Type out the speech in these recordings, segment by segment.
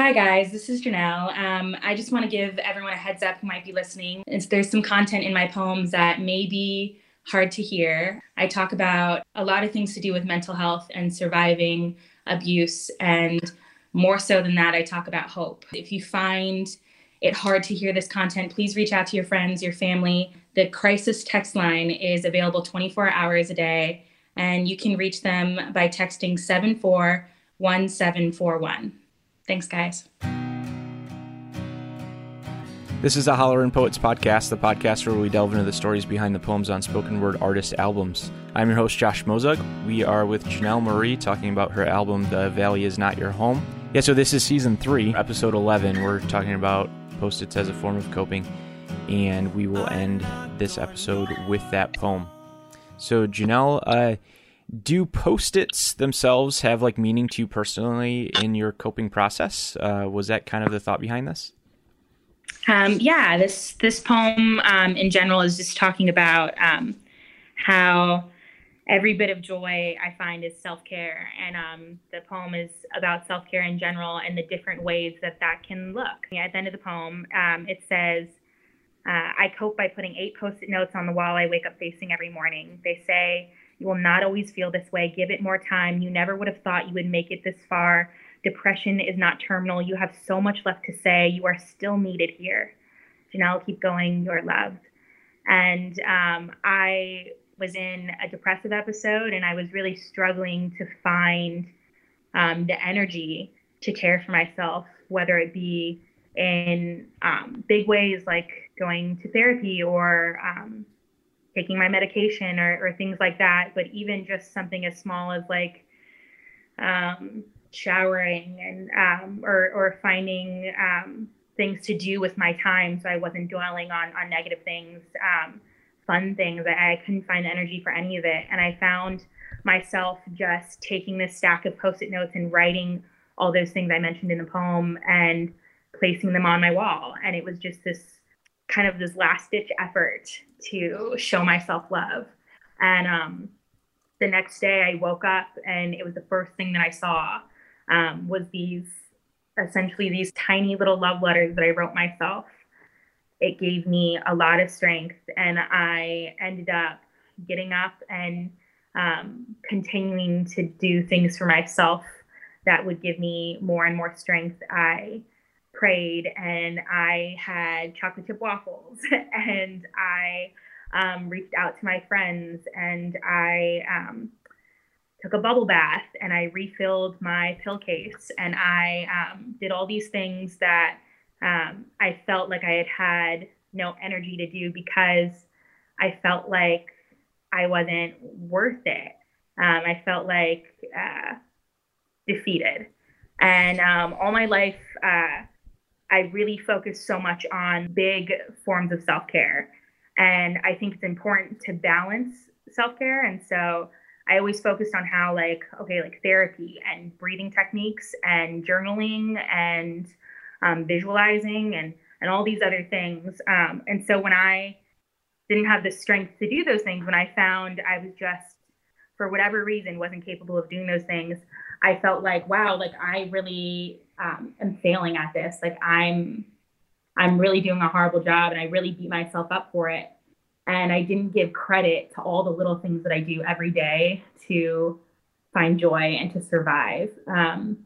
Hi, guys. This is Janelle. Um, I just want to give everyone a heads up who might be listening. It's, there's some content in my poems that may be hard to hear. I talk about a lot of things to do with mental health and surviving abuse. And more so than that, I talk about hope. If you find it hard to hear this content, please reach out to your friends, your family. The crisis text line is available 24 hours a day, and you can reach them by texting 741741. Thanks, guys. This is the Hollerin' Poets podcast, the podcast where we delve into the stories behind the poems on spoken word artist albums. I'm your host, Josh Mozug. We are with Janelle Marie talking about her album, The Valley Is Not Your Home. Yeah, so this is season three, episode 11. We're talking about post its as a form of coping, and we will end this episode with that poem. So, Janelle, uh, do post its themselves have like meaning to you personally in your coping process? Uh, was that kind of the thought behind this? Um, yeah, this this poem um, in general is just talking about um, how every bit of joy I find is self care, and um, the poem is about self care in general and the different ways that that can look. At the end of the poem, um, it says. Uh, I cope by putting eight post it notes on the wall I wake up facing every morning. They say, You will not always feel this way. Give it more time. You never would have thought you would make it this far. Depression is not terminal. You have so much left to say. You are still needed here. Janelle, keep going. You're loved. And um, I was in a depressive episode and I was really struggling to find um, the energy to care for myself, whether it be in um, big ways like going to therapy or um, taking my medication or, or, things like that, but even just something as small as like um, showering and um, or or finding um, things to do with my time, so I wasn't dwelling on on negative things, um, fun things. I, I couldn't find energy for any of it, and I found myself just taking this stack of post-it notes and writing all those things I mentioned in the poem and placing them on my wall, and it was just this kind of this last ditch effort to show myself love, and um, the next day I woke up and it was the first thing that I saw um, was these essentially these tiny little love letters that I wrote myself. It gave me a lot of strength, and I ended up getting up and um, continuing to do things for myself that would give me more and more strength. I prayed and I had chocolate chip waffles and I um, reached out to my friends and I um, took a bubble bath and I refilled my pill case and I um, did all these things that um, I felt like I had had no energy to do because I felt like I wasn't worth it. Um, I felt like uh, defeated. And um, all my life, uh, I really focused so much on big forms of self care. And I think it's important to balance self care. And so I always focused on how like okay like therapy and breathing techniques and journaling and um, visualizing and and all these other things. Um, and so when I didn't have the strength to do those things, when I found I was just for whatever reason wasn't capable of doing those things, I felt like wow like I really um, am failing at this. Like I'm I'm really doing a horrible job and I really beat myself up for it and I didn't give credit to all the little things that I do every day to find joy and to survive. Um,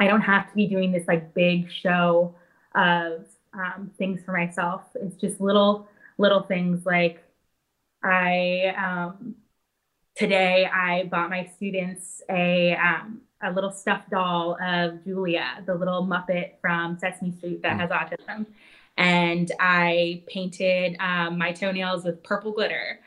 I don't have to be doing this like big show of um, things for myself. It's just little little things like I um, today I bought my students a um, a little stuffed doll of Julia, the little Muppet from Sesame Street that mm. has autism and I painted um, my toenails with purple glitter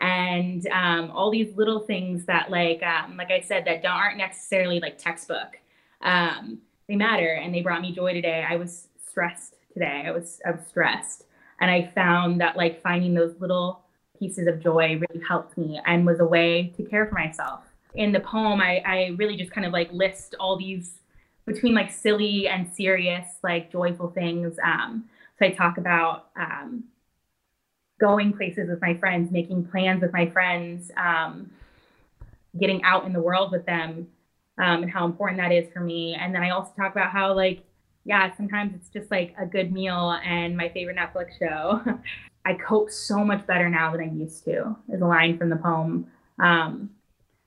and um, all these little things that like um, like I said that aren't necessarily like textbook. Um, they matter and they brought me joy today. I was stressed today. I was I was stressed and I found that like finding those little pieces of joy really helped me and was a way to care for myself. In the poem, I, I really just kind of like list all these between like silly and serious, like joyful things. Um, so I talk about um, going places with my friends, making plans with my friends, um, getting out in the world with them, um, and how important that is for me. And then I also talk about how like yeah, sometimes it's just like a good meal and my favorite Netflix show. I cope so much better now than I used to, is a line from the poem. Um,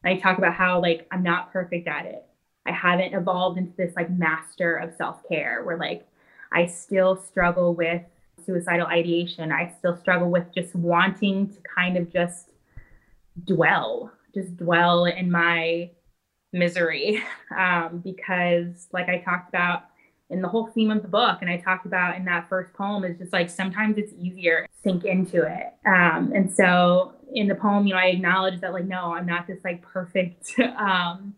I talk about how like I'm not perfect at it. I haven't evolved into this like master of self care where like I still struggle with suicidal ideation. I still struggle with just wanting to kind of just dwell, just dwell in my misery. Um, because, like I talked about in the whole theme of the book, and I talked about in that first poem, is just like sometimes it's easier to sink into it. Um, and so in the poem, you know, I acknowledge that, like, no, I'm not this like perfect, um,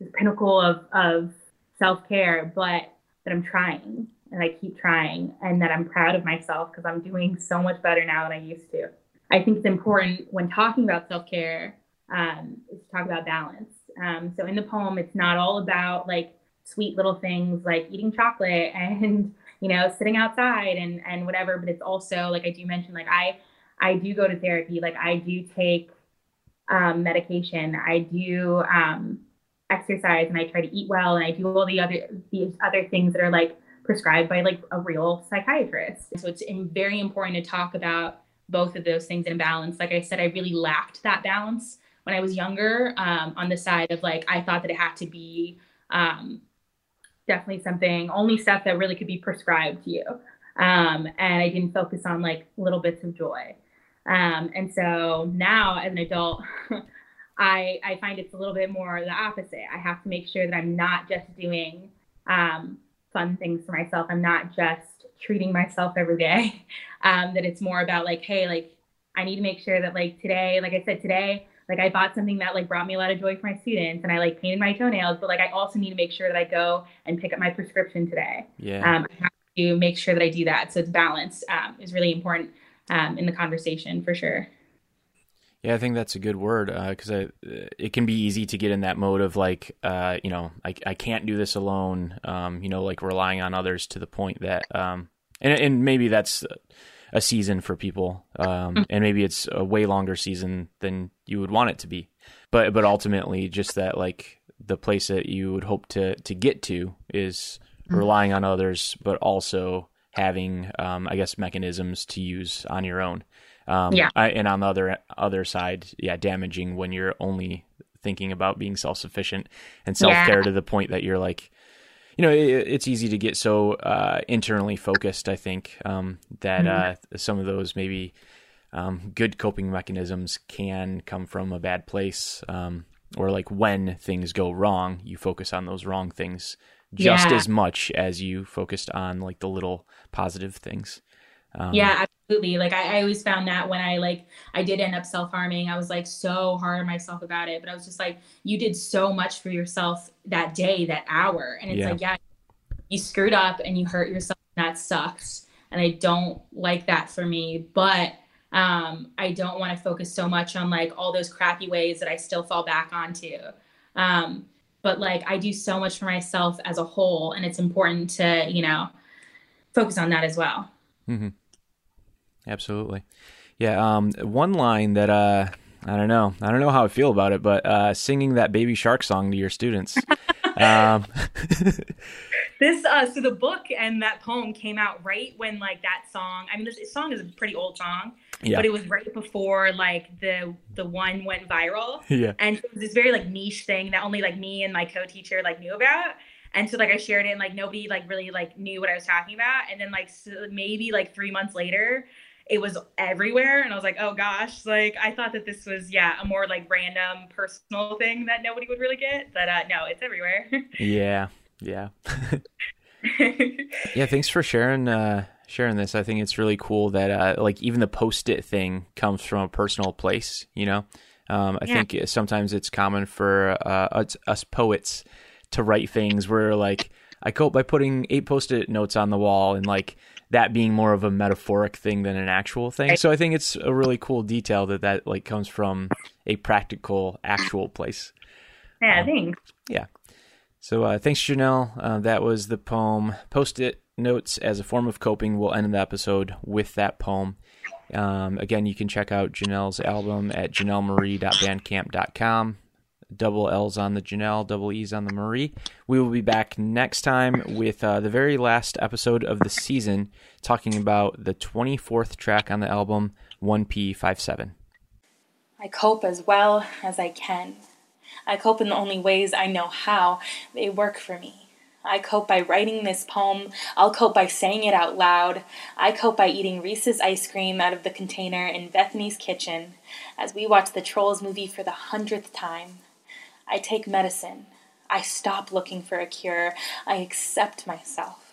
this pinnacle of, of self care, but that I'm trying and I keep trying and that I'm proud of myself because I'm doing so much better now than I used to. I think it's important when talking about self care um, is to talk about balance. Um, so in the poem, it's not all about like sweet little things like eating chocolate and you know sitting outside and and whatever, but it's also like I do mention like I I do go to therapy, like I do take um, medication, I do um, exercise, and I try to eat well, and I do all the other these other things that are like prescribed by like a real psychiatrist. So it's very important to talk about both of those things in balance. Like I said, I really lacked that balance when I was younger um, on the side of like, I thought that it had to be um, definitely something, only stuff that really could be prescribed to you. Um, and I didn't focus on like little bits of joy. Um, and so now as an adult, I, I find it's a little bit more the opposite. I have to make sure that I'm not just doing um, fun things for myself. I'm not just treating myself every day. Um, that it's more about like, hey, like I need to make sure that like today, like I said today, like I bought something that like brought me a lot of joy for my students and I like painted my toenails, but like I also need to make sure that I go and pick up my prescription today. Yeah. Um, I have to make sure that I do that. So it's balance um, is really important um, in the conversation for sure. Yeah, I think that's a good word because uh, it can be easy to get in that mode of like, uh, you know, I, I can't do this alone. Um, you know, like relying on others to the point that, um, and and maybe that's a season for people, um, mm. and maybe it's a way longer season than you would want it to be. But but ultimately, just that like the place that you would hope to to get to is mm. relying on others, but also having, um, I guess, mechanisms to use on your own. Um, yeah. I, and on the other other side, yeah, damaging when you're only thinking about being self sufficient and self care yeah. to the point that you're like, you know, it, it's easy to get so uh, internally focused. I think um, that mm-hmm. uh, some of those maybe um, good coping mechanisms can come from a bad place, um, or like when things go wrong, you focus on those wrong things just yeah. as much as you focused on like the little positive things. Um, yeah, absolutely. Like I, I, always found that when I like I did end up self harming, I was like so hard on myself about it. But I was just like, you did so much for yourself that day, that hour, and it's yeah. like, yeah, you screwed up and you hurt yourself. And that sucks, and I don't like that for me. But um, I don't want to focus so much on like all those crappy ways that I still fall back onto. Um, but like I do so much for myself as a whole, and it's important to you know focus on that as well. Mm-hmm. Absolutely. Yeah. Um, one line that uh, I don't know. I don't know how I feel about it, but uh, singing that Baby Shark song to your students. um. this uh, so the book and that poem came out right when like that song. I mean, this song is a pretty old song, yeah. but it was right before like the the one went viral. Yeah, and it was this very like niche thing that only like me and my co-teacher like knew about. And so like I shared it and like nobody like really like knew what I was talking about. And then like so maybe like three months later, it was everywhere and i was like oh gosh. Like i thought that this was yeah a more like random personal thing that nobody would really get but uh no it's everywhere. Yeah yeah. Yeah thanks for sharing uh sharing this. I think it's really cool that uh like even the post-it thing comes from a personal place you know? Um i yeah. think sometimes it's common for uh us, us poets to write things where like i cope by putting eight post-it notes on the wall and like that being more of a metaphoric thing than an actual thing. So I think it's a really cool detail that that like comes from a practical, actual place. Yeah, um, thanks. Yeah. So uh, thanks, Janelle. Uh, that was the poem. Post-it notes as a form of coping. We'll end the episode with that poem. Um, again, you can check out Janelle's album at janellemarie.bandcamp.com. double L's on the Janelle, double E's on the Marie. We will be back next time with uh, the very last episode of the season, talking about the 24th track on the album, 1P57. I cope as well as I can. I cope in the only ways I know how. They work for me. I cope by writing this poem. I'll cope by saying it out loud. I cope by eating Reese's ice cream out of the container in Bethany's kitchen as we watch the Trolls movie for the hundredth time. I take medicine. I stop looking for a cure. I accept myself.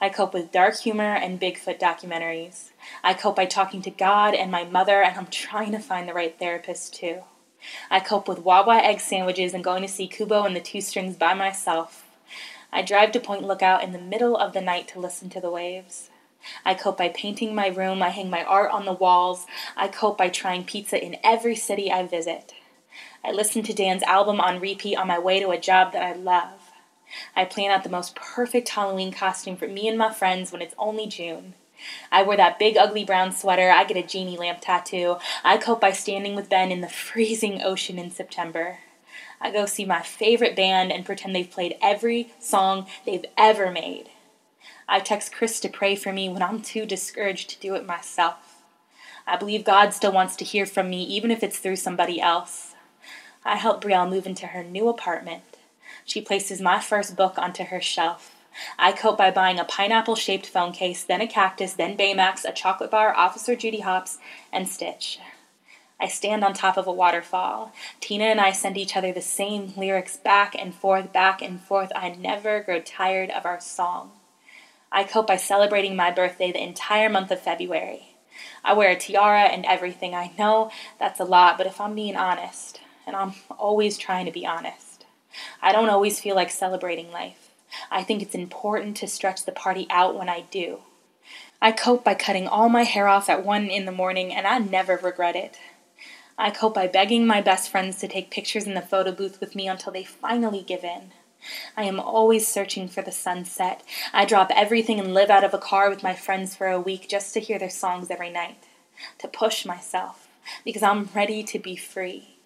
I cope with dark humor and Bigfoot documentaries. I cope by talking to God and my mother, and I'm trying to find the right therapist too. I cope with Wawa egg sandwiches and going to see Kubo and the Two Strings by myself. I drive to Point Lookout in the middle of the night to listen to the waves. I cope by painting my room. I hang my art on the walls. I cope by trying pizza in every city I visit. I listen to Dan's album on repeat on my way to a job that I love. I plan out the most perfect Halloween costume for me and my friends when it's only June. I wear that big ugly brown sweater. I get a genie lamp tattoo. I cope by standing with Ben in the freezing ocean in September. I go see my favorite band and pretend they've played every song they've ever made. I text Chris to pray for me when I'm too discouraged to do it myself. I believe God still wants to hear from me, even if it's through somebody else. I help Brielle move into her new apartment. She places my first book onto her shelf. I cope by buying a pineapple shaped phone case, then a cactus, then Baymax, a chocolate bar, Officer Judy Hopps, and Stitch. I stand on top of a waterfall. Tina and I send each other the same lyrics back and forth, back and forth. I never grow tired of our song. I cope by celebrating my birthday the entire month of February. I wear a tiara and everything. I know that's a lot, but if I'm being honest, and I'm always trying to be honest, I don't always feel like celebrating life. I think it's important to stretch the party out when I do. I cope by cutting all my hair off at 1 in the morning, and I never regret it. I cope by begging my best friends to take pictures in the photo booth with me until they finally give in. I am always searching for the sunset. I drop everything and live out of a car with my friends for a week just to hear their songs every night, to push myself, because I'm ready to be free.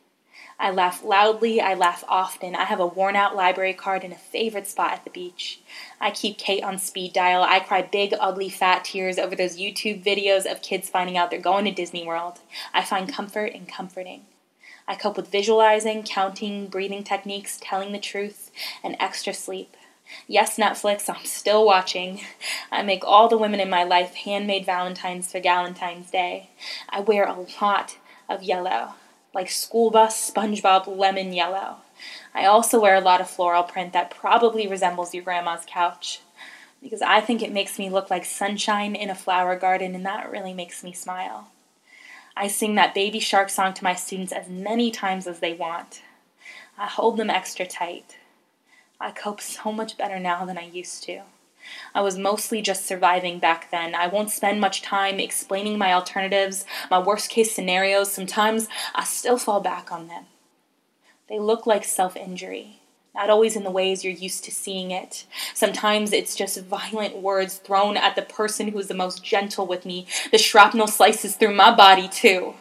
I laugh loudly, I laugh often. I have a worn out library card and a favorite spot at the beach. I keep Kate on speed dial. I cry big, ugly, fat tears over those YouTube videos of kids finding out they're going to Disney World. I find comfort in comforting. I cope with visualizing, counting, breathing techniques, telling the truth, and extra sleep. Yes, Netflix, I'm still watching. I make all the women in my life handmade Valentines for Valentine's Day. I wear a lot of yellow like school bus, SpongeBob, lemon yellow. I also wear a lot of floral print that probably resembles your grandma's couch because I think it makes me look like sunshine in a flower garden and that really makes me smile. I sing that baby shark song to my students as many times as they want. I hold them extra tight. I cope so much better now than I used to. I was mostly just surviving back then. I won't spend much time explaining my alternatives, my worst case scenarios. Sometimes I still fall back on them. They look like self injury, not always in the ways you're used to seeing it. Sometimes it's just violent words thrown at the person who is the most gentle with me. The shrapnel slices through my body, too.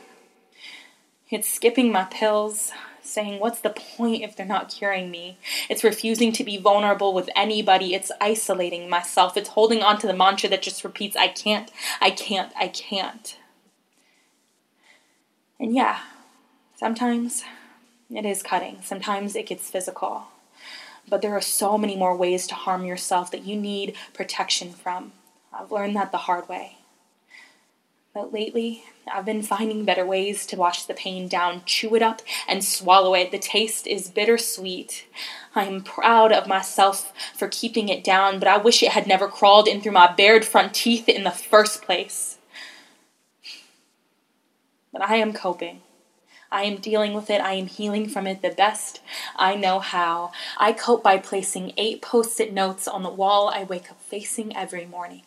It's skipping my pills, saying, What's the point if they're not curing me? It's refusing to be vulnerable with anybody. It's isolating myself. It's holding on to the mantra that just repeats, I can't, I can't, I can't. And yeah, sometimes it is cutting, sometimes it gets physical. But there are so many more ways to harm yourself that you need protection from. I've learned that the hard way. But lately, I've been finding better ways to wash the pain down, chew it up, and swallow it. The taste is bittersweet. I am proud of myself for keeping it down, but I wish it had never crawled in through my bared front teeth in the first place. But I am coping. I am dealing with it. I am healing from it the best I know how. I cope by placing eight post it notes on the wall I wake up facing every morning.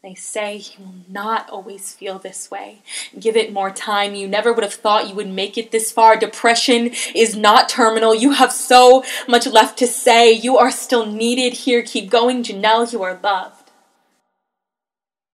They say you will not always feel this way. Give it more time. You never would have thought you would make it this far. Depression is not terminal. You have so much left to say. You are still needed here. Keep going, Janelle. You are loved.